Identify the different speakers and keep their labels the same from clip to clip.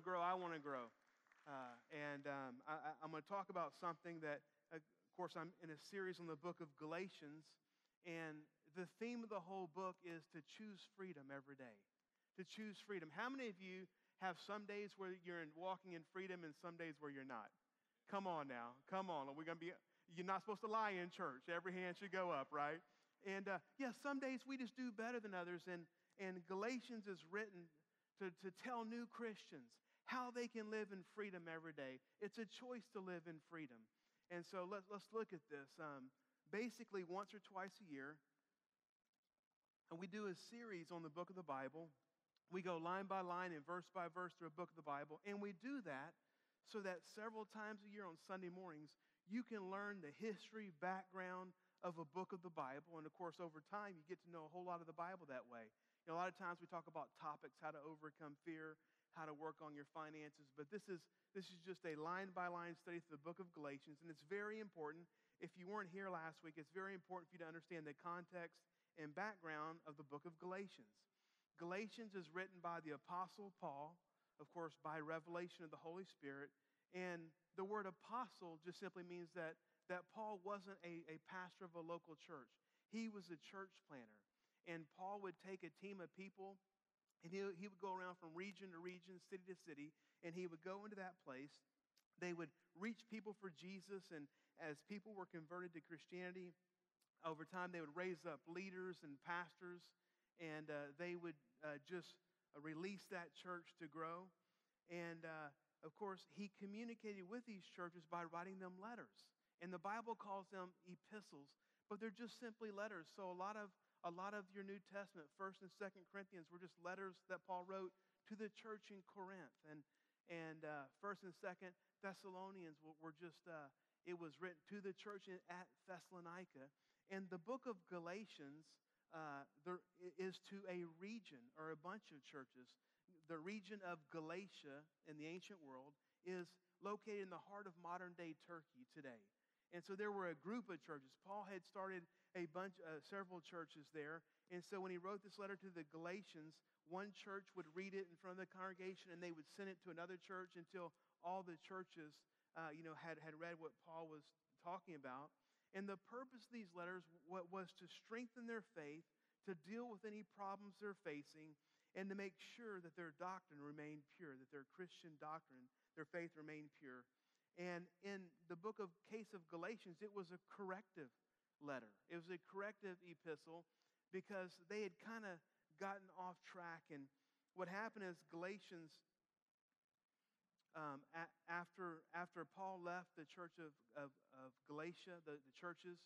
Speaker 1: grow, I want to grow. Uh, and um, I, am going to talk about something that, uh, of course, I'm in a series on the book of Galatians. And the theme of the whole book is to choose freedom every day. To choose freedom. How many of you have some days where you're in, walking in freedom and some days where you're not? Come on now. Come on. We're going to be, you're not supposed to lie in church. Every hand should go up, right? And uh, yeah, some days we just do better than others. And, and Galatians is written to, to tell new Christians how they can live in freedom every day. It's a choice to live in freedom. And so let's, let's look at this. Um, basically, once or twice a year, and we do a series on the book of the Bible. We go line by line and verse by verse through a book of the Bible. And we do that so that several times a year on Sunday mornings, you can learn the history, background, of a book of the Bible. And of course, over time, you get to know a whole lot of the Bible that way. You know, a lot of times we talk about topics, how to overcome fear, how to work on your finances, but this is, this is just a line by line study through the book of Galatians. And it's very important. If you weren't here last week, it's very important for you to understand the context and background of the book of Galatians. Galatians is written by the Apostle Paul, of course, by revelation of the Holy Spirit. And the word apostle just simply means that that Paul wasn't a, a pastor of a local church, he was a church planter. And Paul would take a team of people and he, he would go around from region to region, city to city, and he would go into that place. They would reach people for Jesus, and as people were converted to Christianity, over time they would raise up leaders and pastors, and uh, they would uh, just uh, release that church to grow. And uh, of course, he communicated with these churches by writing them letters. And the Bible calls them epistles, but they're just simply letters. So a lot of a lot of your New Testament, First and Second Corinthians, were just letters that Paul wrote to the church in Corinth, and and uh, First and Second Thessalonians were, were just uh, it was written to the church in, at Thessalonica, and the book of Galatians uh, there is to a region or a bunch of churches. The region of Galatia in the ancient world is located in the heart of modern day Turkey today. And so there were a group of churches. Paul had started a bunch, uh, several churches there. And so when he wrote this letter to the Galatians, one church would read it in front of the congregation and they would send it to another church until all the churches, uh, you know, had, had read what Paul was talking about. And the purpose of these letters was to strengthen their faith, to deal with any problems they're facing, and to make sure that their doctrine remained pure, that their Christian doctrine, their faith remained pure. And in the book of case of Galatians, it was a corrective letter. It was a corrective epistle because they had kind of gotten off track. And what happened is Galatians, um, a- after, after Paul left the church of, of, of Galatia, the, the churches,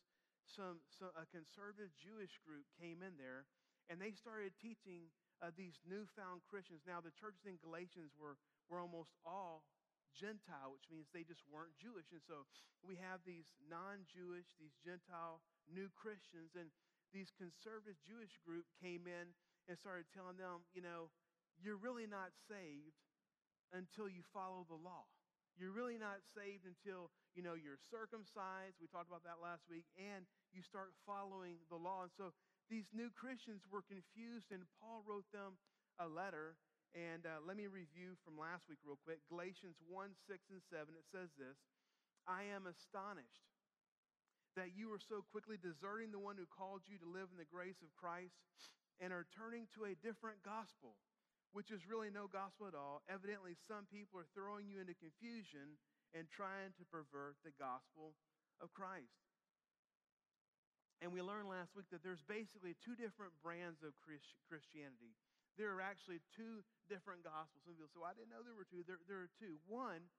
Speaker 1: some, some, a conservative Jewish group came in there and they started teaching uh, these newfound Christians. Now, the churches in Galatians were, were almost all Gentile, which means they just weren't Jewish. And so we have these non Jewish, these Gentile new Christians, and these conservative Jewish group came in and started telling them, you know, you're really not saved until you follow the law. You're really not saved until, you know, you're circumcised. We talked about that last week. And you start following the law. And so these new Christians were confused, and Paul wrote them a letter and uh, let me review from last week real quick Galatians 1 6 and 7. It says this I am astonished that you are so quickly deserting the one who called you to live in the grace of Christ and are turning to a different gospel, which is really no gospel at all. Evidently, some people are throwing you into confusion and trying to pervert the gospel of Christ. And we learned last week that there's basically two different brands of Christianity there are actually two different gospels. Some people say, well, I didn't know there were two. There, there are two. One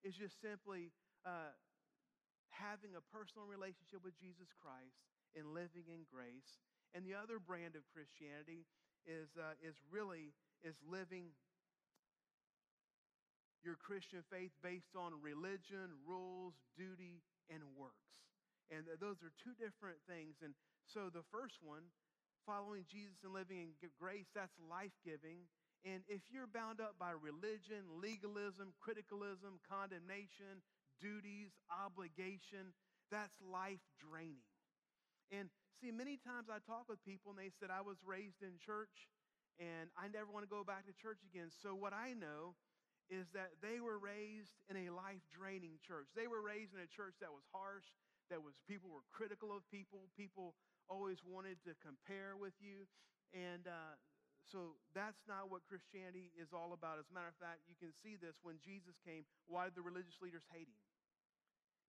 Speaker 1: is just simply uh, having a personal relationship with Jesus Christ and living in grace. And the other brand of Christianity is, uh, is really is living your Christian faith based on religion, rules, duty, and works. And those are two different things. And so the first one following Jesus and living in grace, that's life giving. And if you're bound up by religion, legalism, criticalism, condemnation, duties, obligation, that's life draining. And see, many times I talk with people and they said, I was raised in church and I never want to go back to church again. So, what I know is that they were raised in a life draining church. They were raised in a church that was harsh, that was people were critical of people, people always wanted to compare with you. And uh, so that's not what Christianity is all about. As a matter of fact, you can see this when Jesus came. Why did the religious leaders hate him?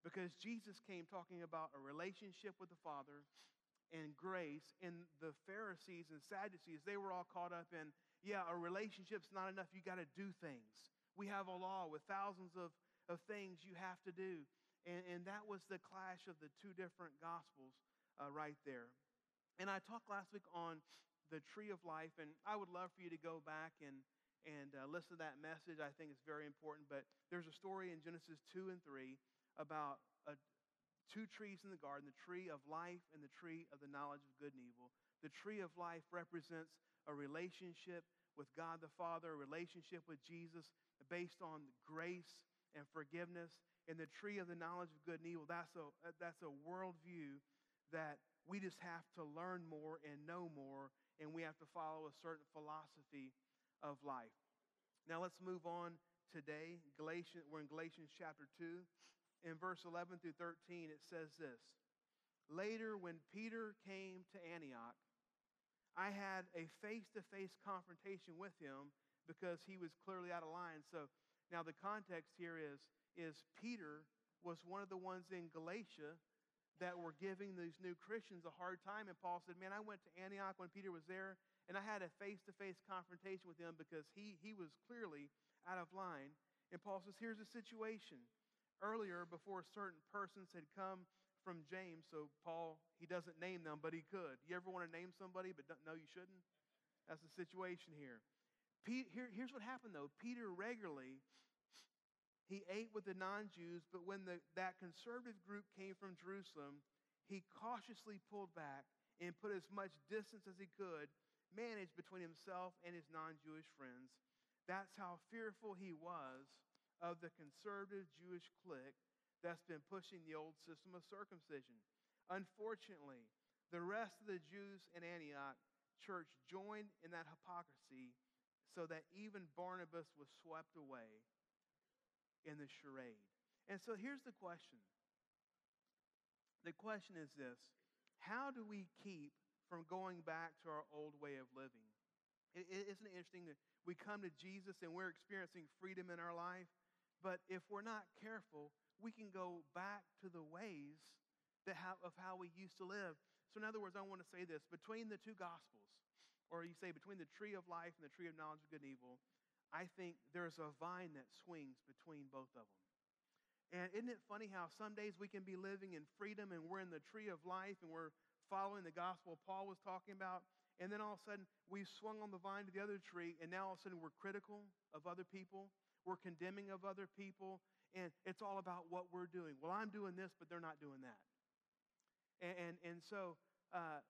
Speaker 1: Because Jesus came talking about a relationship with the Father and grace. And the Pharisees and Sadducees, they were all caught up in, yeah, a relationship's not enough. You got to do things. We have a law with thousands of, of things you have to do. And, and that was the clash of the two different gospels uh, right there. And I talked last week on the tree of life, and I would love for you to go back and, and uh, listen to that message. I think it's very important. But there's a story in Genesis 2 and 3 about a, two trees in the garden the tree of life and the tree of the knowledge of good and evil. The tree of life represents a relationship with God the Father, a relationship with Jesus based on grace and forgiveness. And the tree of the knowledge of good and evil, that's a, that's a worldview that we just have to learn more and know more, and we have to follow a certain philosophy of life. Now let's move on today. Galatians, we're in Galatians chapter 2. In verse 11 through 13, it says this Later, when Peter came to Antioch, I had a face to face confrontation with him because he was clearly out of line. So now the context here is, is Peter was one of the ones in Galatia that were giving these new Christians a hard time. And Paul said, Man, I went to Antioch when Peter was there, and I had a face to face confrontation with him because he, he was clearly out of line. And Paul says, Here's the situation. Earlier, before certain persons had come from James, so Paul, he doesn't name them, but he could. You ever want to name somebody but know you shouldn't? That's the situation here. Pete, here, here's what happened though. Peter regularly he ate with the non-Jews, but when the, that conservative group came from Jerusalem, he cautiously pulled back and put as much distance as he could, managed between himself and his non-Jewish friends. That's how fearful he was of the conservative Jewish clique that's been pushing the old system of circumcision. Unfortunately, the rest of the Jews in Antioch church joined in that hypocrisy so that even Barnabas was swept away in the charade. And so here's the question. The question is this How do we keep from going back to our old way of living? is not it interesting that we come to Jesus and we're experiencing freedom in our life, but if we're not careful, we can go back to the ways that how, of how we used to live. So, in other words, I want to say this between the two Gospels, or you say between the tree of life and the tree of knowledge of good and evil, I think there's a vine that swings between both of them. And isn't it funny how some days we can be living in freedom and we're in the tree of life and we're following the gospel Paul was talking about, and then all of a sudden we've swung on the vine to the other tree, and now all of a sudden we're critical of other people, we're condemning of other people, and it's all about what we're doing. Well, I'm doing this, but they're not doing that. And, and, and so uh,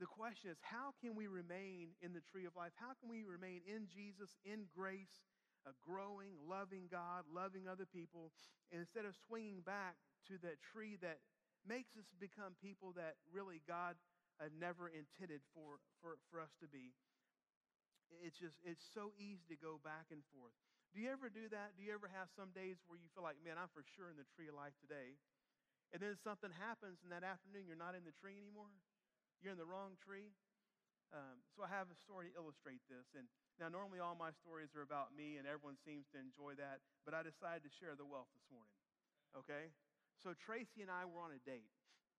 Speaker 1: the question is how can we remain in the tree of life? How can we remain in Jesus, in grace, uh, growing, loving God, loving other people, instead of swinging back to that tree that makes us become people that really God uh, never intended for, for, for us to be? It's just, it's so easy to go back and forth. Do you ever do that? Do you ever have some days where you feel like, man, I'm for sure in the tree of life today? And then something happens in that afternoon, you're not in the tree anymore? You're in the wrong tree. Um, so I have a story to illustrate this. And now, normally all my stories are about me, and everyone seems to enjoy that. But I decided to share the wealth this morning. Okay? So Tracy and I were on a date,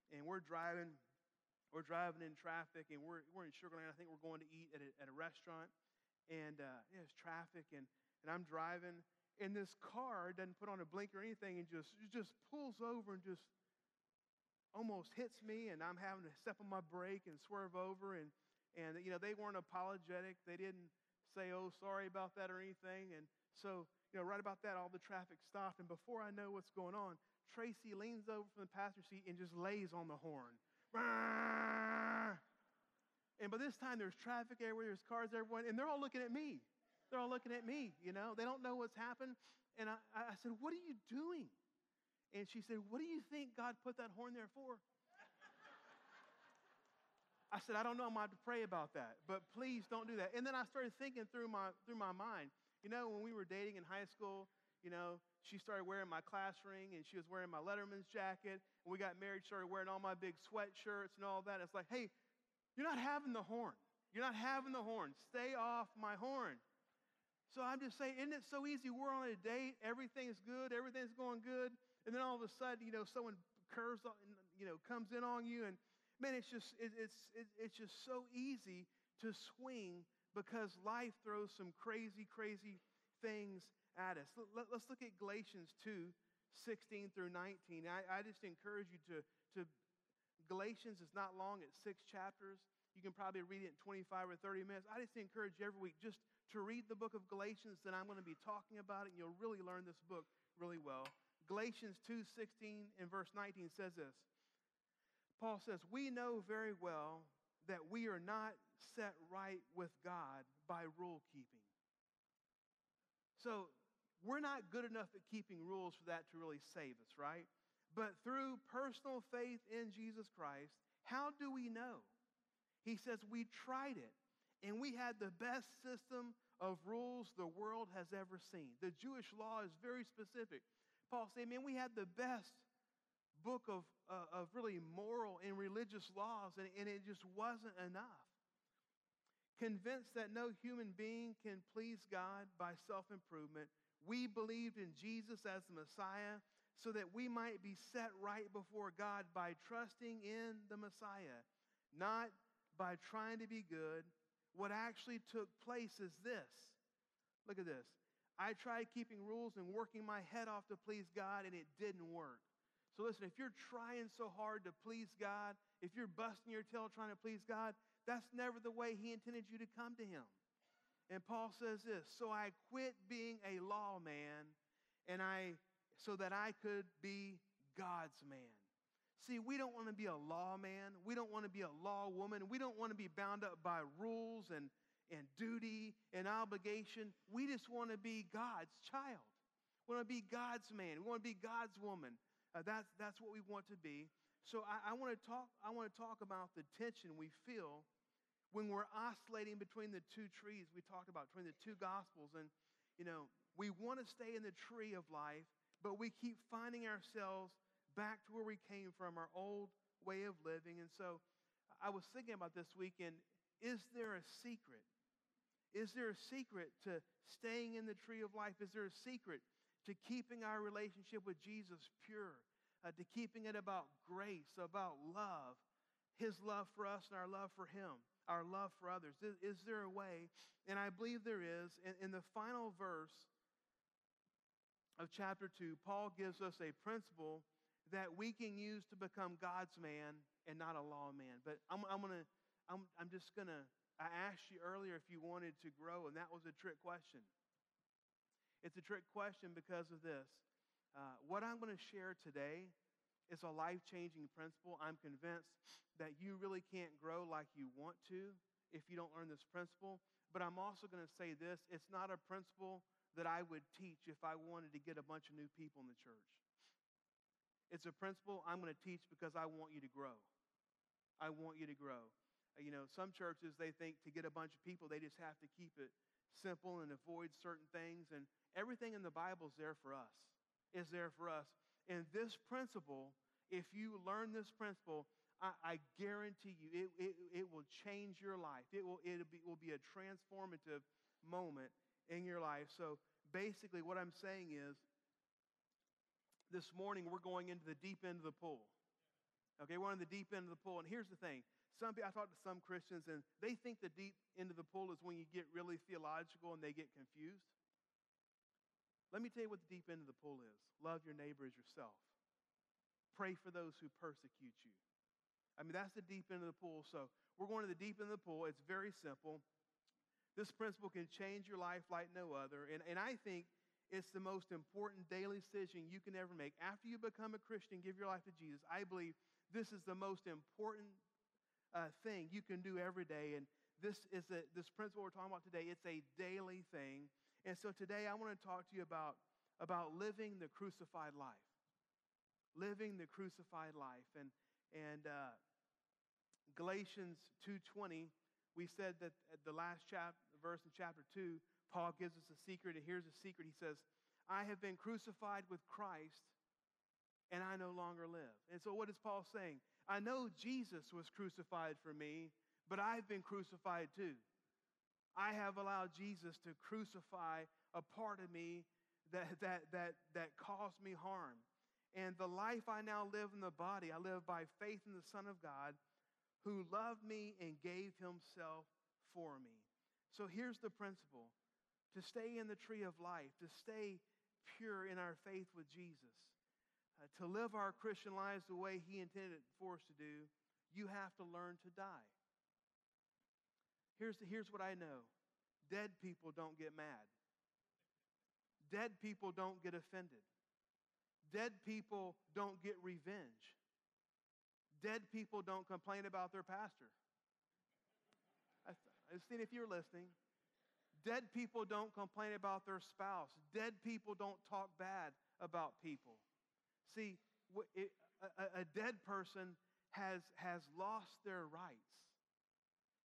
Speaker 1: and we're driving. We're driving in traffic, and we're, we're in Sugar Land. I think we're going to eat at a, at a restaurant, and uh, traffic, and, and I'm driving, and this car doesn't put on a blinker or anything, and just just pulls over and just almost hits me, and I'm having to step on my brake and swerve over. And, and you know, they weren't apologetic. They didn't say, oh, sorry about that or anything. And so, you know, right about that, all the traffic stopped. And before I know what's going on, Tracy leans over from the passenger seat and just lays on the horn. And by this time, there's traffic everywhere, there's cars everywhere, and they're all looking at me. They're all looking at me, you know. They don't know what's happened. And I, I said, What are you doing? And she said, What do you think God put that horn there for? I said, I don't know. I'm going to pray about that. But please don't do that. And then I started thinking through my, through my mind. You know, when we were dating in high school, you know, she started wearing my class ring and she was wearing my Letterman's jacket. When we got married, started wearing all my big sweatshirts and all that. It's like, hey, you're not having the horn. You're not having the horn. Stay off my horn. So I'm just saying, isn't it so easy? We're on a date, everything's good, everything's going good, and then all of a sudden, you know, someone curves, on, you know, comes in on you, and man, it's just it, it's it, it's just so easy to swing because life throws some crazy, crazy things at us. Let, us look at Galatians 2, 16 through 19. I, I just encourage you to, to Galatians is not long, it's six chapters. You can probably read it in 25 or 30 minutes. I just encourage you every week just to read the book of Galatians then I'm going to be talking about it, and you'll really learn this book really well. Galatians 2:16 and verse 19 says this Paul says, We know very well that we are not set right with God by rule keeping. So we're not good enough at keeping rules for that to really save us, right? But through personal faith in Jesus Christ, how do we know? He says, We tried it, and we had the best system of rules the world has ever seen. The Jewish law is very specific. Paul said, Man, we had the best book of, uh, of really moral and religious laws, and, and it just wasn't enough. Convinced that no human being can please God by self improvement, we believed in Jesus as the Messiah so that we might be set right before God by trusting in the Messiah, not by trying to be good. What actually took place is this. Look at this. I tried keeping rules and working my head off to please God, and it didn't work. So, listen, if you're trying so hard to please God, if you're busting your tail trying to please God, that's never the way He intended you to come to Him. And Paul says this So I quit being a lawman, and I so that I could be God's man. See, we don't want to be a lawman. We don't want to be a law woman. We don't want to be bound up by rules and, and duty and obligation. We just want to be God's child. We want to be God's man. We want to be God's woman. Uh, that's, that's what we want to be. So I, I want to talk. I want to talk about the tension we feel when we're oscillating between the two trees we talked about, between the two gospels, and you know we want to stay in the tree of life, but we keep finding ourselves back to where we came from, our old way of living. And so I was thinking about this weekend is there a secret? Is there a secret to staying in the tree of life? Is there a secret to keeping our relationship with Jesus pure, uh, to keeping it about grace, about love, His love for us and our love for Him, our love for others? Is, is there a way? And I believe there is. In, in the final verse of chapter 2, Paul gives us a principle that we can use to become God's man and not a lawman. But I'm, I'm going to, I'm, I'm just going to, I asked you earlier if you wanted to grow, and that was a trick question. It's a trick question because of this. Uh, what I'm going to share today is a life changing principle. I'm convinced that you really can't grow like you want to if you don't learn this principle. But I'm also going to say this it's not a principle that I would teach if I wanted to get a bunch of new people in the church. It's a principle I'm going to teach because I want you to grow. I want you to grow. You know, some churches, they think to get a bunch of people, they just have to keep it simple and avoid certain things. And everything in the Bible is there for us, is there for us. And this principle, if you learn this principle, I, I guarantee you it, it, it will change your life. It will, it will be, will be a transformative moment in your life. So basically, what I'm saying is this morning we're going into the deep end of the pool. Okay, we're in the deep end of the pool. And here's the thing some I talk to some Christians, and they think the deep end of the pool is when you get really theological and they get confused. Let me tell you what the deep end of the pool is love your neighbor as yourself, pray for those who persecute you. I mean, that's the deep end of the pool. So we're going to the deep end of the pool. It's very simple. This principle can change your life like no other. And, and I think it's the most important daily decision you can ever make. After you become a Christian, give your life to Jesus, I believe this is the most important uh, thing you can do every day. And this is a, this principle we're talking about today. It's a daily thing. And so today I want to talk to you about, about living the crucified life. Living the crucified life. And, and uh, Galatians 2.20 we said that at the last chapter, verse in chapter 2, Paul gives us a secret, and here's a secret. He says, I have been crucified with Christ, and I no longer live. And so, what is Paul saying? I know Jesus was crucified for me, but I've been crucified too. I have allowed Jesus to crucify a part of me that, that, that, that caused me harm. And the life I now live in the body, I live by faith in the Son of God who loved me and gave himself for me. So here's the principle to stay in the tree of life, to stay pure in our faith with Jesus, uh, to live our Christian lives the way he intended for us to do, you have to learn to die. Here's, here's what I know dead people don't get mad, dead people don't get offended, dead people don't get revenge, dead people don't complain about their pastor. I've seen if you're listening. Dead people don't complain about their spouse. Dead people don't talk bad about people. See, a, dead person has, has lost their rights.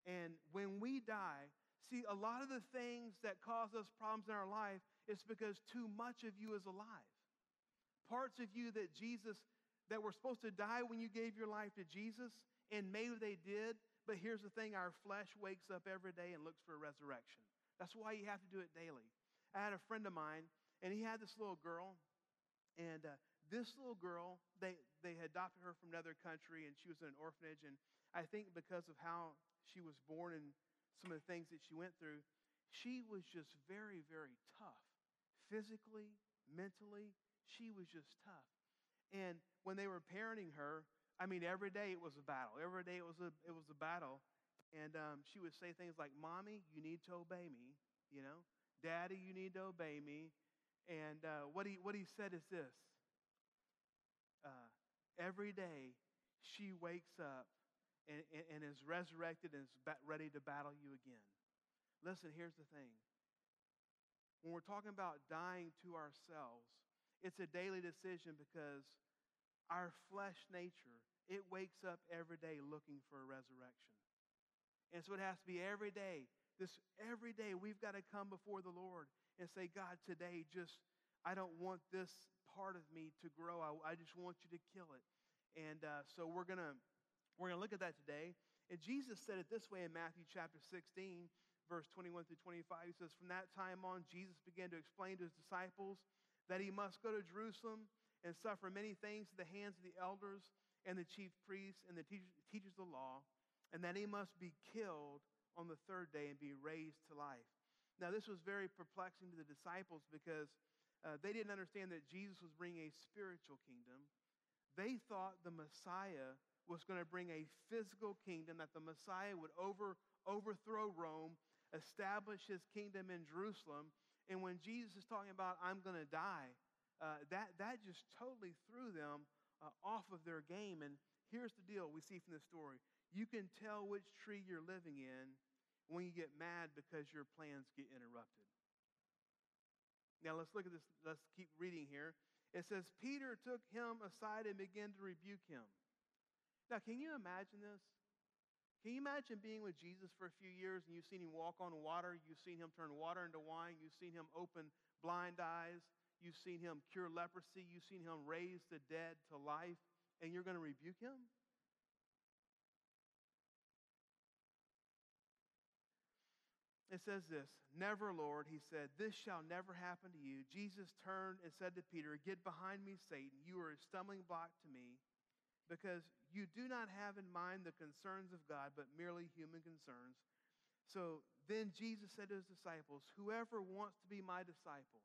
Speaker 1: And when we die, see, a lot of the things that cause us problems in our life is because too much of you is alive. Parts of you that Jesus, that were supposed to die when you gave your life to Jesus, and maybe they did, but here's the thing our flesh wakes up every day and looks for a resurrection. That's why you have to do it daily. I had a friend of mine, and he had this little girl, and uh, this little girl, they, they adopted her from another country, and she was in an orphanage. And I think because of how she was born and some of the things that she went through, she was just very, very tough. Physically, mentally, she was just tough. And when they were parenting her, I mean, every day it was a battle. Every day it was a, it was a battle. And um, she would say things like, Mommy, you need to obey me. You know, Daddy, you need to obey me. And uh, what, he, what he said is this Every day she wakes up and, and, and is resurrected and is ready to battle you again. Listen, here's the thing. When we're talking about dying to ourselves, it's a daily decision because our flesh nature, it wakes up every day looking for a resurrection. And so it has to be every day. This every day we've got to come before the Lord and say, God, today just I don't want this part of me to grow. I, I just want you to kill it. And uh, so we're gonna we're gonna look at that today. And Jesus said it this way in Matthew chapter 16, verse 21 through 25. He says, From that time on, Jesus began to explain to his disciples that he must go to Jerusalem and suffer many things at the hands of the elders and the chief priests and the teachers of the law and that he must be killed on the third day and be raised to life. Now, this was very perplexing to the disciples because uh, they didn't understand that Jesus was bringing a spiritual kingdom. They thought the Messiah was going to bring a physical kingdom, that the Messiah would over, overthrow Rome, establish his kingdom in Jerusalem. And when Jesus is talking about, I'm going to die, uh, that, that just totally threw them uh, off of their game. And here's the deal we see from this story you can tell which tree you're living in when you get mad because your plans get interrupted. Now let's look at this. Let's keep reading here. It says, Peter took him aside and began to rebuke him. Now, can you imagine this? Can you imagine being with Jesus for a few years and you've seen him walk on water? You've seen him turn water into wine. You've seen him open blind eyes. You've seen him cure leprosy. You've seen him raise the dead to life. And you're going to rebuke him? It says this Never, Lord, he said, this shall never happen to you. Jesus turned and said to Peter, Get behind me, Satan. You are a stumbling block to me because you do not have in mind the concerns of God, but merely human concerns. So then Jesus said to his disciples, Whoever wants to be my disciple.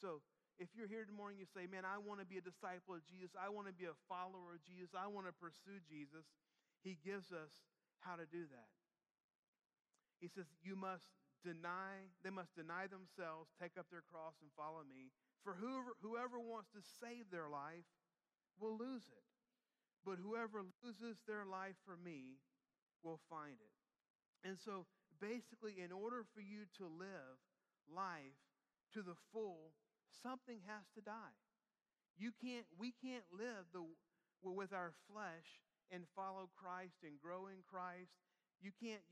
Speaker 1: So if you're here this morning, you say, Man, I want to be a disciple of Jesus. I want to be a follower of Jesus. I want to pursue Jesus. He gives us how to do that. He says, You must deny, they must deny themselves, take up their cross, and follow me. For whoever, whoever wants to save their life will lose it. But whoever loses their life for me will find it. And so, basically, in order for you to live life to the full, something has to die. You can't, we can't live the, with our flesh and follow Christ and grow in Christ. You can't,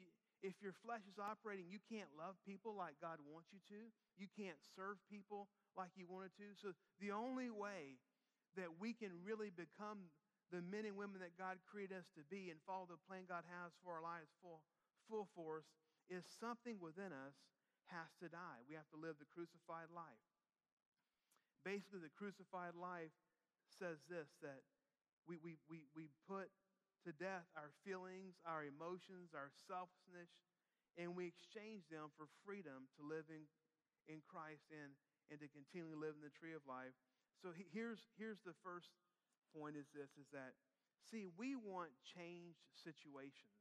Speaker 1: if your flesh is operating, you can't love people like God wants you to. You can't serve people like you wanted to. So the only way that we can really become the men and women that God created us to be and follow the plan God has for our lives full, full force is something within us has to die. We have to live the crucified life. Basically, the crucified life says this that we, we, we, we put to death our feelings, our emotions, our selfishness, and we exchange them for freedom to live in, in Christ and, and to continually live in the tree of life. So here's, here's the first point is this, is that, see, we want changed situations,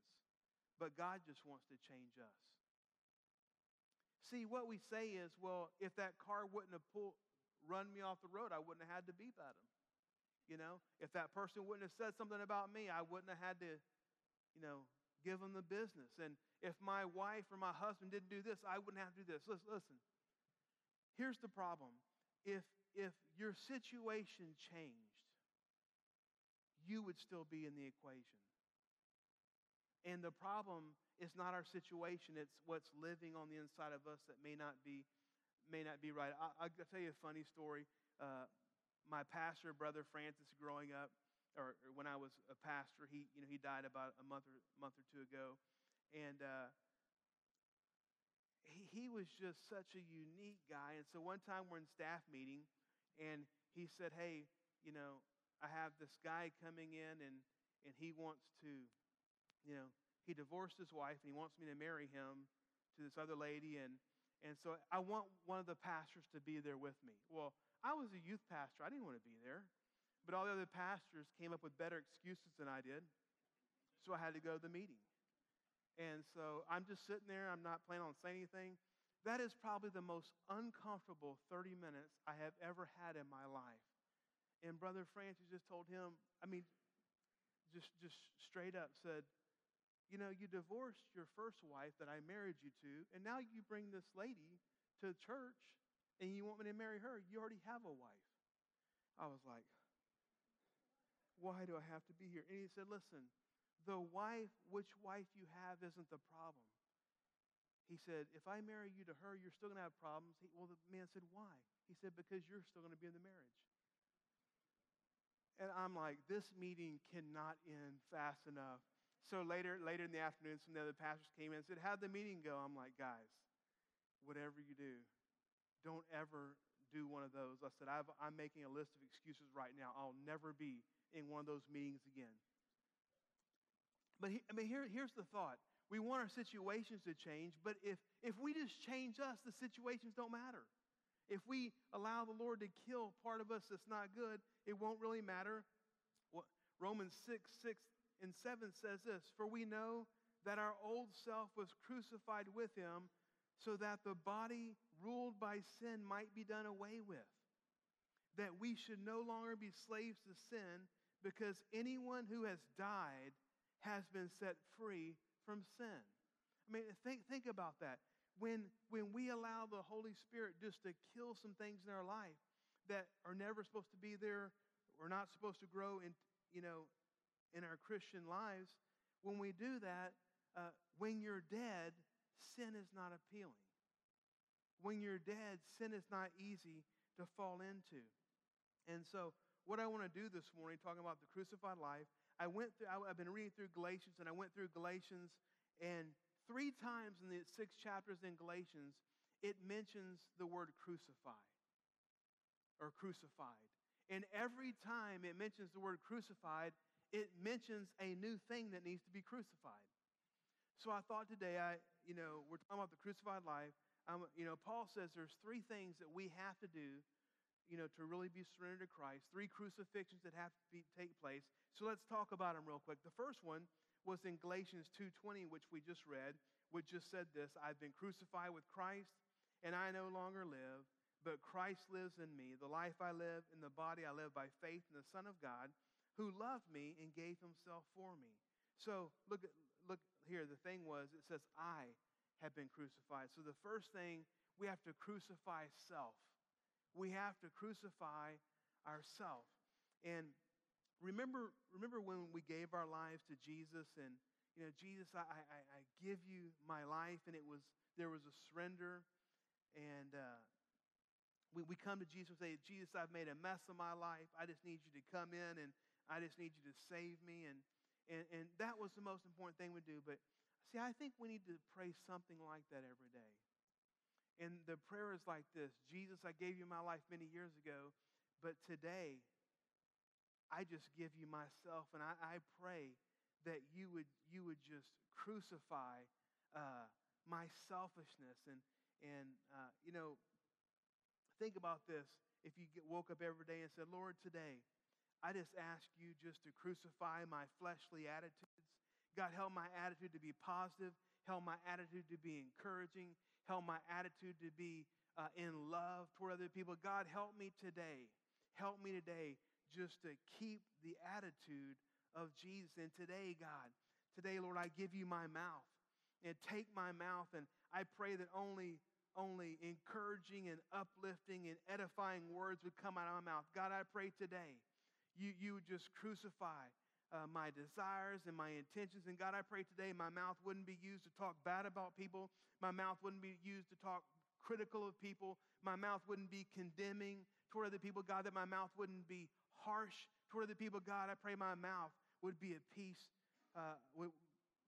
Speaker 1: but God just wants to change us. See, what we say is, well, if that car wouldn't have pulled, run me off the road, I wouldn't have had to beep at him. You know, if that person wouldn't have said something about me, I wouldn't have had to, you know, give them the business. And if my wife or my husband didn't do this, I wouldn't have to do this. Listen, listen. Here's the problem. If if your situation changed, you would still be in the equation. And the problem is not our situation, it's what's living on the inside of us that may not be may not be right. I, will tell you a funny story. Uh, my pastor, brother Francis, growing up, or, or, when I was a pastor, he you know he died about a month or month or two ago, and uh, he he was just such a unique guy. And so one time we're in staff meeting, and he said, "Hey, you know, I have this guy coming in, and and he wants to, you know, he divorced his wife, and he wants me to marry him to this other lady, and and so I want one of the pastors to be there with me. Well, I was a youth pastor. I didn't want to be there. But all the other pastors came up with better excuses than I did. So I had to go to the meeting. And so I'm just sitting there. I'm not planning on saying anything. That is probably the most uncomfortable 30 minutes I have ever had in my life. And Brother Francis just told him, I mean, just, just straight up said, you know, you divorced your first wife that I married you to, and now you bring this lady to church and you want me to marry her. You already have a wife. I was like, why do I have to be here? And he said, listen, the wife, which wife you have isn't the problem. He said, if I marry you to her, you're still going to have problems. He, well, the man said, why? He said, because you're still going to be in the marriage. And I'm like, this meeting cannot end fast enough so later, later in the afternoon, some of the other pastors came in and said, How'd the meeting go? I'm like, guys, whatever you do, don't ever do one of those. I said, i am making a list of excuses right now. I'll never be in one of those meetings again. But he, I mean, here, here's the thought. We want our situations to change, but if, if we just change us, the situations don't matter. If we allow the Lord to kill part of us that's not good, it won't really matter. What, Romans 6, 6 and 7 says this For we know that our old self was crucified with him so that the body ruled by sin might be done away with. That we should no longer be slaves to sin because anyone who has died has been set free from sin. I mean, think, think about that. When, when we allow the Holy Spirit just to kill some things in our life that are never supposed to be there, we're not supposed to grow in, you know, in our Christian lives, when we do that, uh, when you're dead, sin is not appealing. When you're dead, sin is not easy to fall into. And so, what I want to do this morning, talking about the crucified life, I went through, I've been reading through Galatians, and I went through Galatians, and three times in the six chapters in Galatians, it mentions the word crucify or crucified. And every time it mentions the word crucified, it mentions a new thing that needs to be crucified. So I thought today, I, you know, we're talking about the crucified life. Um, you know, Paul says there's three things that we have to do, you know, to really be surrendered to Christ. Three crucifixions that have to be, take place. So let's talk about them real quick. The first one was in Galatians 2:20, which we just read, which just said this: "I've been crucified with Christ, and I no longer live, but Christ lives in me. The life I live in the body I live by faith in the Son of God." who loved me and gave himself for me. So look look here. The thing was, it says, I have been crucified. So the first thing we have to crucify self. We have to crucify ourself. And remember, remember when we gave our lives to Jesus and you know, Jesus, I, I, I give you my life, and it was there was a surrender, and uh, we, we come to Jesus and say, Jesus, I've made a mess of my life. I just need you to come in, and I just need you to save me, and and, and that was the most important thing we do. But see, I think we need to pray something like that every day. And the prayer is like this Jesus, I gave you my life many years ago, but today I just give you myself, and I, I pray that you would, you would just crucify uh, my selfishness. And, and uh, you know, think about this. If you get, woke up every day and said, Lord, today, I just ask you just to crucify my fleshly attitudes. God, help my attitude to be positive. Help my attitude to be encouraging. Help my attitude to be uh, in love toward other people. God, help me today. Help me today just to keep the attitude of Jesus. And today, God, today, Lord, I give you my mouth. And take my mouth, and I pray that only only encouraging and uplifting and edifying words would come out of my mouth. God, I pray today you, you would just crucify uh, my desires and my intentions. And God, I pray today my mouth wouldn't be used to talk bad about people. My mouth wouldn't be used to talk critical of people. My mouth wouldn't be condemning toward other people. God, that my mouth wouldn't be harsh toward other people. God, I pray my mouth would be at peace, uh,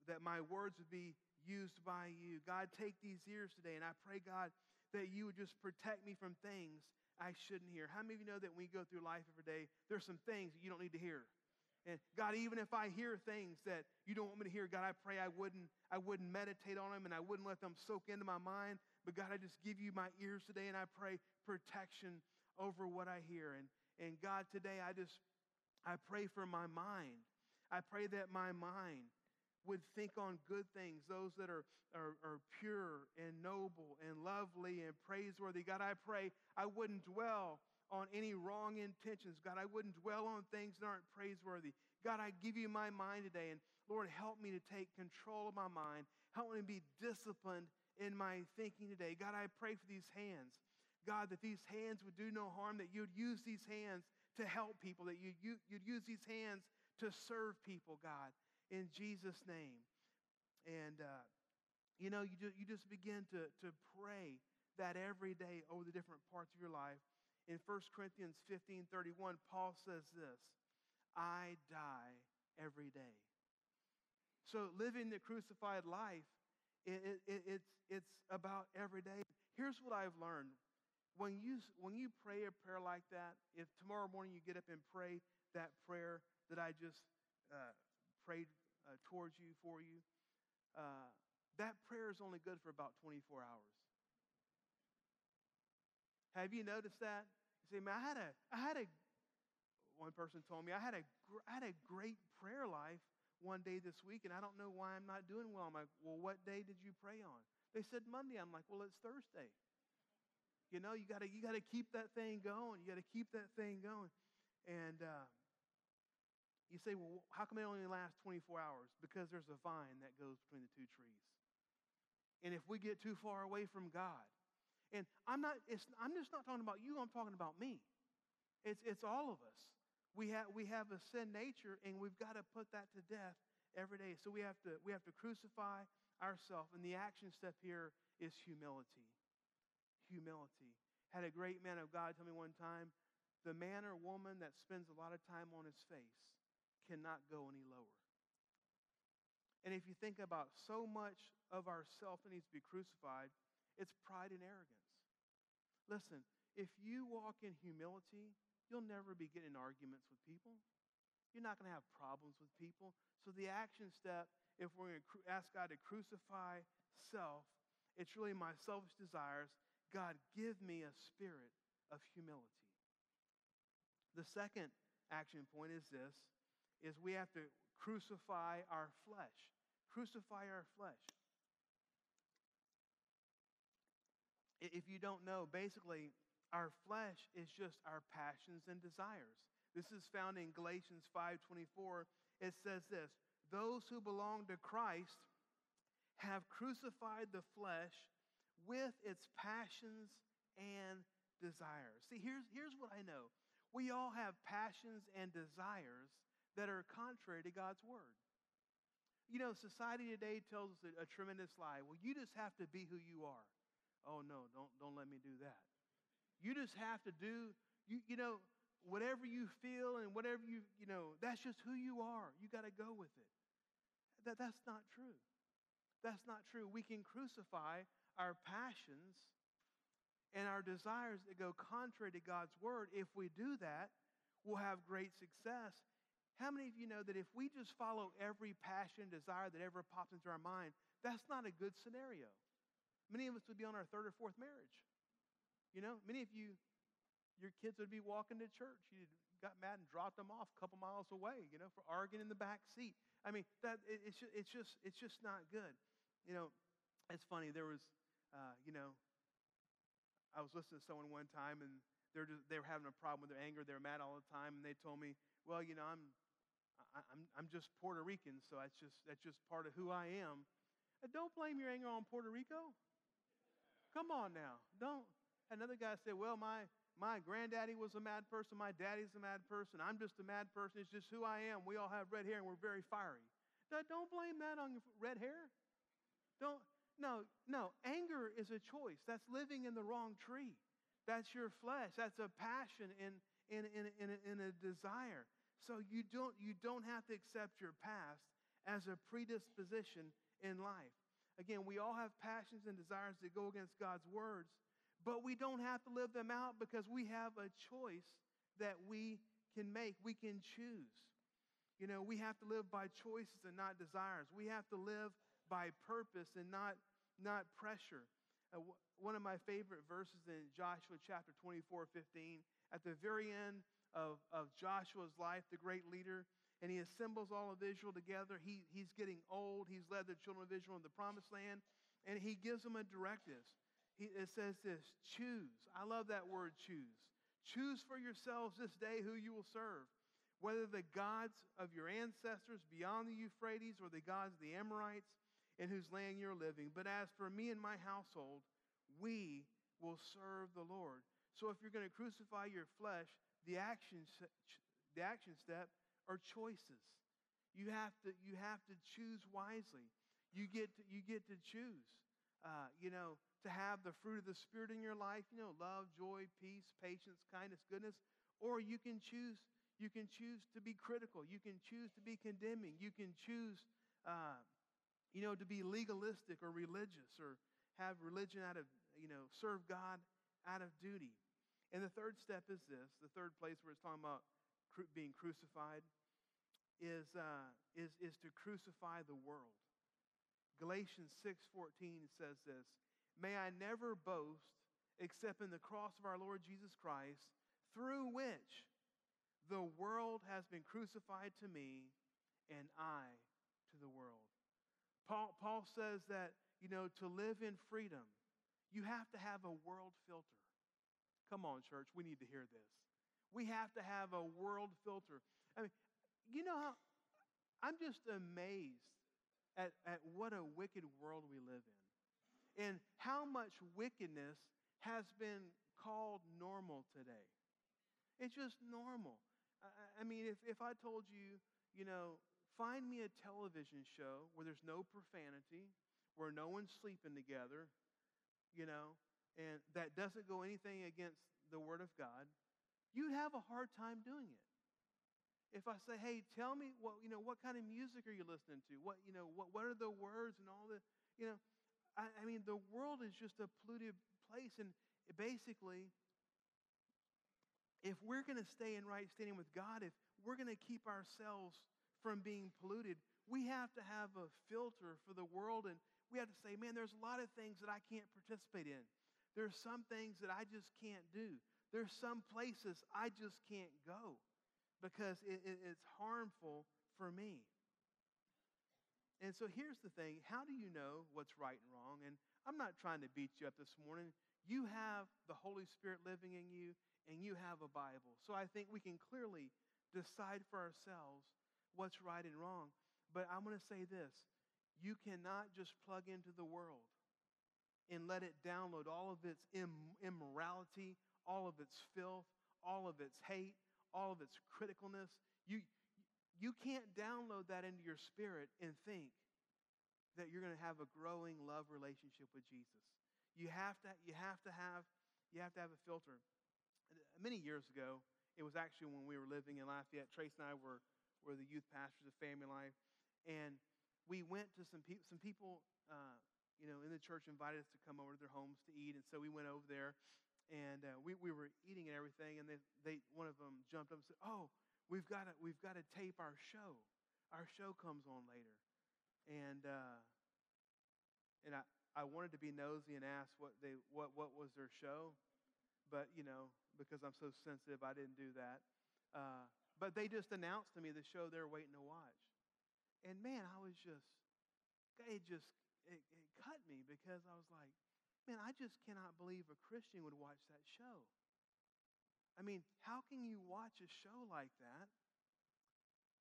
Speaker 1: that my words would be used by you. God, take these ears today, and I pray, God, that you would just protect me from things I shouldn't hear. How many of you know that when we go through life every day, there's some things that you don't need to hear? And God, even if I hear things that you don't want me to hear, God, I pray I wouldn't, I wouldn't meditate on them and I wouldn't let them soak into my mind. But God, I just give you my ears today and I pray protection over what I hear. And, and God, today I just, I pray for my mind. I pray that my mind would think on good things, those that are, are, are, pure and noble and lovely and praiseworthy. God, I pray I wouldn't dwell on any wrong intentions. God, I wouldn't dwell on things that aren't praiseworthy. God, I give you my mind today, and Lord, help me to take control of my mind. Help me to be disciplined in my thinking today. God, I pray for these hands. God, that these hands would do no harm, that you'd use these hands to help people, that you, you, you'd use these hands to serve people, God in Jesus' name. And, uh, you know, you, you just begin to, to pray that every day over the different parts of your life. In 1 Corinthians 15 31, Paul says this I die every day. So living the crucified life, it, it, it, it's, it's about every day. Here's what I've learned. When you, when you pray a prayer like that, if tomorrow morning you get up and pray that prayer that I just uh, prayed uh, towards you, for you, uh, that prayer is only good for about 24 hours. Have you noticed that? You say, man, I had a, I had a, one person told me, I had a, I had a great prayer life one day this week, and I don't know why I'm not doing well. I'm like, well, what day did you pray on? They said Monday. I'm like, well, it's Thursday. You know, you gotta, you gotta keep that thing going. You gotta keep that thing going. And uh, you say, well, how come it only lasts 24 hours? Because there's a vine that goes between the two trees. And if we get too far away from God, and I'm not, I'm just not talking about you, I'm talking about me. It's, it's all of us. We have, we have a sin nature, and we've got to put that to death every day. So we have to, we have to crucify ourselves. And the action step here is humility. Humility. Had a great man of God tell me one time the man or woman that spends a lot of time on his face cannot go any lower. And if you think about so much of ourself that needs to be crucified, it's pride and arrogance. Listen, if you walk in humility, you'll never be getting arguments with people. You're not going to have problems with people. So the action step, if we're going to ask God to crucify self, it's really my selfish desires. God, give me a spirit of humility. The second action point is this is we have to crucify our flesh. Crucify our flesh. If you don't know, basically, our flesh is just our passions and desires. This is found in Galatians 5:24. It says this, "Those who belong to Christ have crucified the flesh with its passions and desires." See, here's, here's what I know. We all have passions and desires that are contrary to God's word. You know, society today tells us a, a tremendous lie. Well, you just have to be who you are. Oh no, don't don't let me do that. You just have to do you you know whatever you feel and whatever you you know that's just who you are. You got to go with it. That that's not true. That's not true. We can crucify our passions and our desires that go contrary to God's word. If we do that, we'll have great success. How many of you know that if we just follow every passion, desire that ever pops into our mind, that's not a good scenario? Many of us would be on our third or fourth marriage. You know, many of you, your kids would be walking to church. You got mad and dropped them off a couple miles away, you know, for arguing in the back seat. I mean, that it's just, it's just it's just not good. You know, it's funny. There was, uh, you know, I was listening to someone one time, and they're just, they were having a problem with their anger. They were mad all the time, and they told me, "Well, you know, I'm I'm I'm just Puerto Rican, so that's just that's just part of who I am." Don't blame your anger on Puerto Rico. Come on now. Don't. Another guy said, Well, my, my granddaddy was a mad person. My daddy's a mad person. I'm just a mad person. It's just who I am. We all have red hair and we're very fiery. Don't blame that on your red hair. Don't. No, no. Anger is a choice. That's living in the wrong tree. That's your flesh. That's a passion and in, in, in, in, in a desire. So you don't, you don't have to accept your past as a predisposition in life. Again, we all have passions and desires that go against God's words, but we don't have to live them out because we have a choice that we can make. We can choose. You know, we have to live by choices and not desires. We have to live by purpose and not, not pressure. Uh, w- one of my favorite verses in Joshua chapter 24, 15, at the very end of, of Joshua's life, the great leader, and he assembles all of Israel together. He, he's getting old. He's led the children of Israel in the promised land, and he gives them a directive. He, it says this choose. I love that word choose. Choose for yourselves this day who you will serve, whether the gods of your ancestors beyond the Euphrates or the gods of the Amorites in whose land you're living. But as for me and my household, we will serve the Lord. So if you're going to crucify your flesh, the action, the action step are choices. You have to, you have to choose wisely. You get to, you get to choose, uh, you know, to have the fruit of the Spirit in your life, you know, love, joy, peace, patience, kindness, goodness. Or you can choose, you can choose to be critical. You can choose to be condemning. You can choose, uh, you know, to be legalistic or religious or have religion out of, you know, serve God out of duty. And the third step is this the third place where it's talking about being crucified is, uh, is, is to crucify the world. Galatians 6:14 says this, "May I never boast except in the cross of our Lord Jesus Christ, through which the world has been crucified to me and I to the world." Paul, Paul says that, you know, to live in freedom, you have to have a world filter. Come on, church, we need to hear this. We have to have a world filter. I mean, you know how I'm just amazed at, at what a wicked world we live in and how much wickedness has been called normal today. It's just normal. I, I mean, if, if I told you, you know, find me a television show where there's no profanity, where no one's sleeping together, you know, and that doesn't go anything against the Word of God, you'd have a hard time doing it. If I say, hey, tell me what, you know, what kind of music are you listening to? What, you know, what, what are the words and all the, you know, I, I mean, the world is just a polluted place. And basically, if we're going to stay in right standing with God, if we're going to keep ourselves from being polluted, we have to have a filter for the world. And we have to say, man, there's a lot of things that I can't participate in. There's some things that I just can't do. There's some places I just can't go because it, it, it's harmful for me. And so here's the thing how do you know what's right and wrong? And I'm not trying to beat you up this morning. You have the Holy Spirit living in you, and you have a Bible. So I think we can clearly decide for ourselves what's right and wrong. But I'm going to say this you cannot just plug into the world and let it download all of its immorality, all of its filth, all of its hate, all of its criticalness. You, you can't download that into your spirit and think that you're going to have a growing love relationship with Jesus. You have to, you have to have, you have to have a filter. Many years ago, it was actually when we were living in Lafayette. Trace and I were, were the youth pastors of Family Life, and we went to some people. Some people, uh, you know, in the church invited us to come over to their homes to eat, and so we went over there, and uh, we, we were eating and everything. And they, they one of them jumped up and said, "Oh, we've got to we've got to tape our show. Our show comes on later." And uh, and I, I wanted to be nosy and ask what they what what was their show, but you know because I'm so sensitive, I didn't do that. Uh, but they just announced to me the show they're waiting to watch, and man, I was just it just it, it cut me because I was like, man, I just cannot believe a Christian would watch that show. I mean, how can you watch a show like that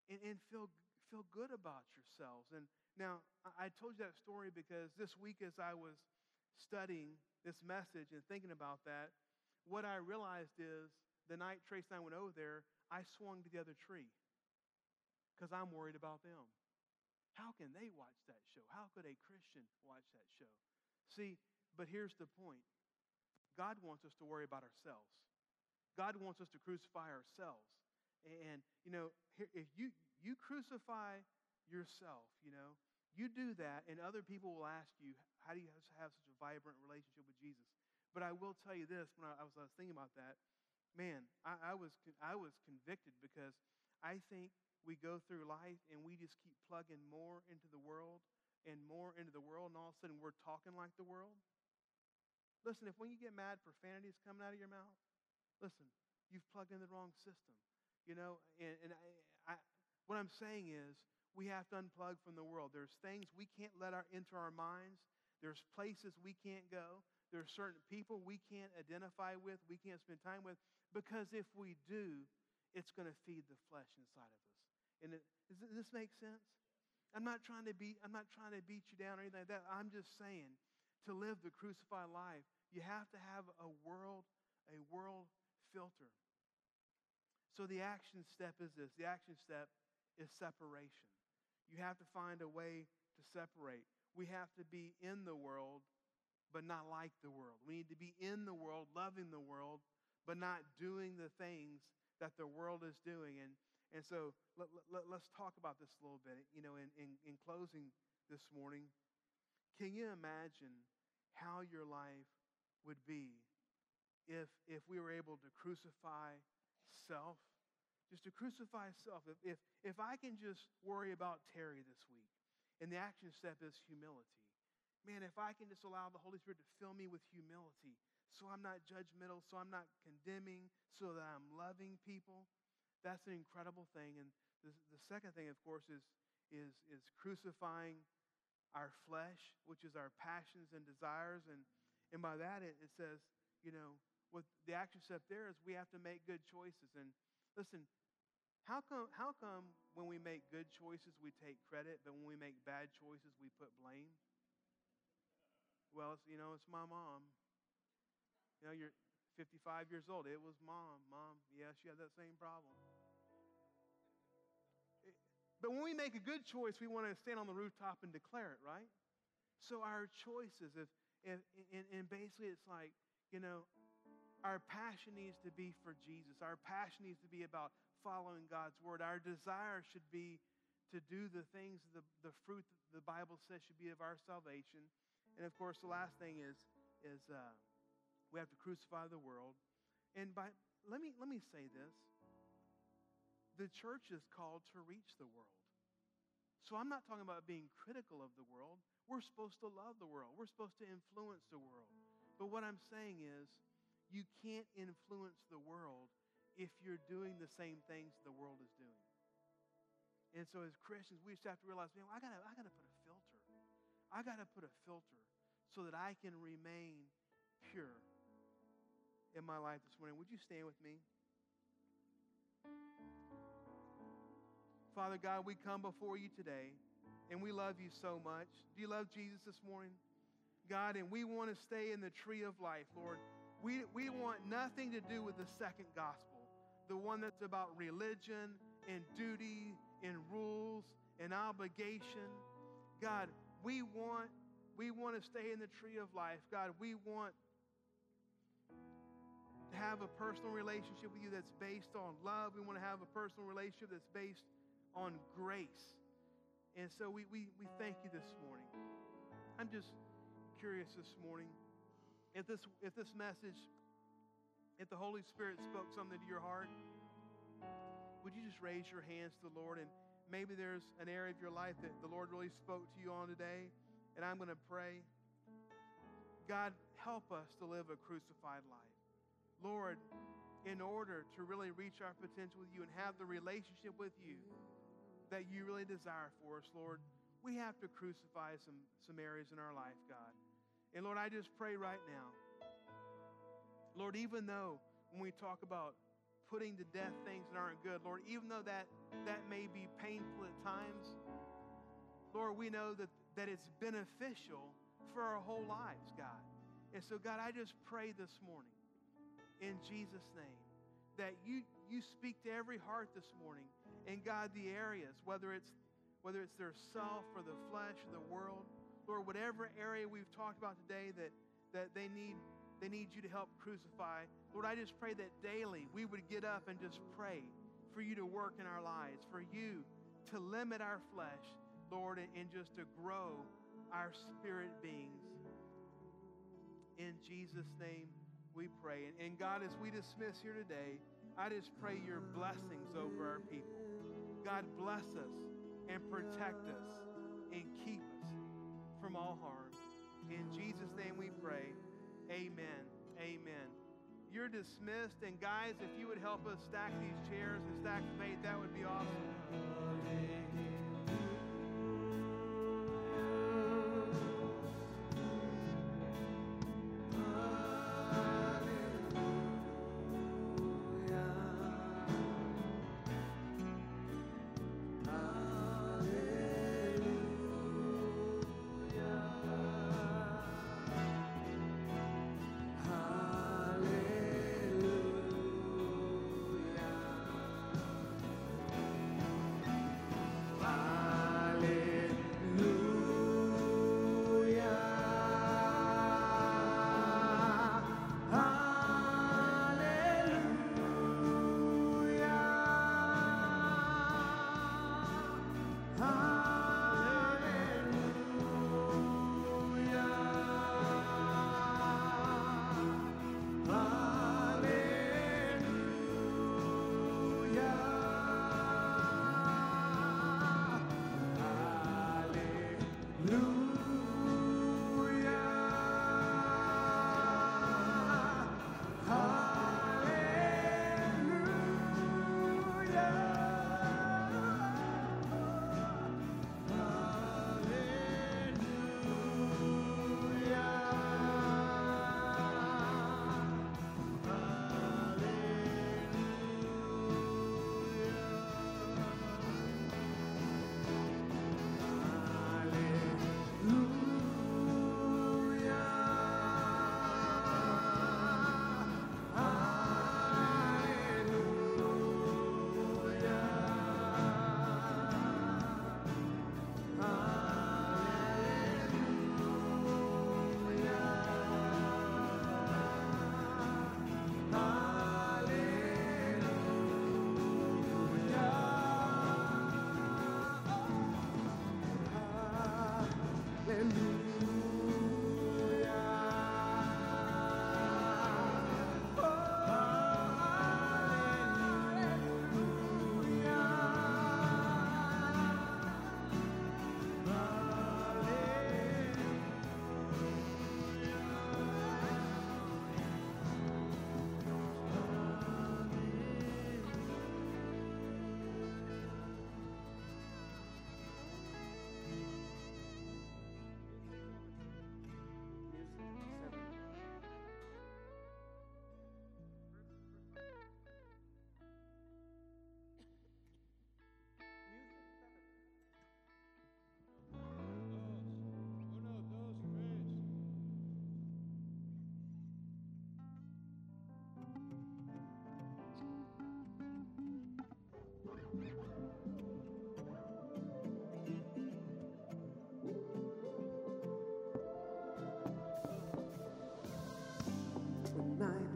Speaker 1: and, and feel, feel good about yourselves? And now, I, told you that story because this week, as I was studying this message and thinking about that, what I realized is the night Trace and I went over there, I swung to the other tree because I'm worried about them. How can they watch that show? How could a Christian watch that show? See, but here's the point God wants us to worry about ourselves. God wants us to crucify ourselves. And, you know, if you, you crucify yourself, you know, you do that, and other people will ask you, how do you have such a vibrant relationship with Jesus? But I will tell you this when I, was, I was thinking about that, man, I, I, was, I was convicted because I think we go through life and we just keep plugging more into the world and more into the world, and all of a sudden we're talking like the world. Listen, if when you get mad, profanity is coming out of your mouth, Listen, you've plugged in the wrong system. You know, and, and I, I, what I'm saying is we have to unplug from the world. There's things we can't let our, into our minds. There's places we can't go. There's certain people we can't identify with, we can't spend time with, because if we do, it's going to feed the flesh inside of us. And it, does this make sense? I'm not trying to beat, I'm not trying to beat you down or anything like that. I'm just saying, to live the crucified life, you have to have a world, a world filter. So the action step is this the action step is separation. You have to find a way to separate. We have to be in the world, but not like the world. We need to be in the world, loving the world, but not doing the things that the world is doing. And, and so let, let, let's talk about this a little bit. You know, in, in, in closing this morning, can you imagine how your life would be if, if we were able to crucify self, just to crucify self. If, if, if I can just worry about Terry this week, and the action step is humility. Man, if I can just allow the Holy Spirit to fill me with humility, so I'm not judgmental, so I'm not condemning, so that I'm loving people, that's an incredible thing. And the, the second thing, of course, is, is, is crucifying our flesh, which is our passions and desires. And, and by that, it, it says, you know, what the action step there is we have to make good choices. And listen, how come, how come when we make good choices we take credit, but when we make bad choices we put blame? Well, you know, it's my mom. You know, you're 55 years old. It was mom. Mom, yeah, she had that same problem. But when we make a good choice, we want to stand on the rooftop and declare it, right? So our choices, if, if and, and basically it's like, you know, our passion needs to be for Jesus. Our passion needs to be about following God's word. Our desire should be to do the things, the, the fruit that the Bible says should be of our salvation. And of course, the last thing is, is uh, we have to crucify the world. And by, let, me, let me say this the church is called to reach the world. So I'm not talking about being critical of the world. We're supposed to love the world, we're supposed to influence the world. But what I'm saying is, you can't influence the world if you're doing the same things the world is doing. And so as Christians, we just have to realize, man, I gotta, I gotta put a filter. I gotta put a filter so that I can remain pure in my life this morning. Would you stand with me? Father God, we come before you today and we love you so much. Do you love Jesus this morning? God, and we want to stay in the tree of life, Lord. We, we want nothing to do with the second gospel, the one that's about religion and duty in rules and obligation. God, we want we want to stay in the tree of life. God, we want to have a personal relationship with you that's based on love. We want to have a personal relationship that's based on grace. And so we, we, we thank you this morning. I'm just curious this morning if this, if this message, if the Holy Spirit spoke something to your heart, would you just raise your hands to the Lord? And maybe there's an area of your life that the Lord really spoke to you on today and I'm going to pray. God, help us to live a crucified life. Lord, in order to really reach our potential with you and have the relationship with you that you really desire for us, Lord, we have to crucify some, some areas in our life, God. And Lord, I just pray right now. Lord, even though when we talk about putting to death things that aren't good, Lord, even though that, that may be painful at times, Lord, we know that that it's beneficial for our whole lives, God. And so, God, I just pray this morning in Jesus' name that you, you speak to every heart this morning. And God, the areas, whether it's whether it's their self or the flesh or the world, Lord, whatever area we've talked about today that, that they need they need you to help crucify. Lord, I just pray that daily we would get up and just pray for you to work in our lives, for you to limit our flesh, Lord, and just to grow our spirit beings. In Jesus' name we pray. And God, as we dismiss here today, I just pray your blessings over our people. God, bless us and protect us and keep us from all harm. In Jesus' name we pray. Amen. Amen. You're dismissed. And guys, if you would help us stack these chairs and stack the bait, that would be awesome.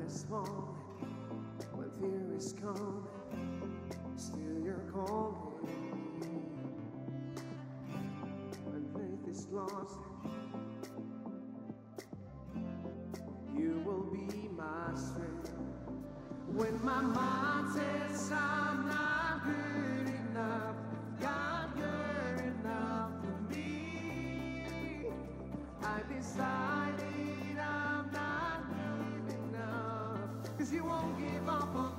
Speaker 2: Falling, when fear is coming, still you're calling. When faith is lost, you will be my strength. When my mind give up on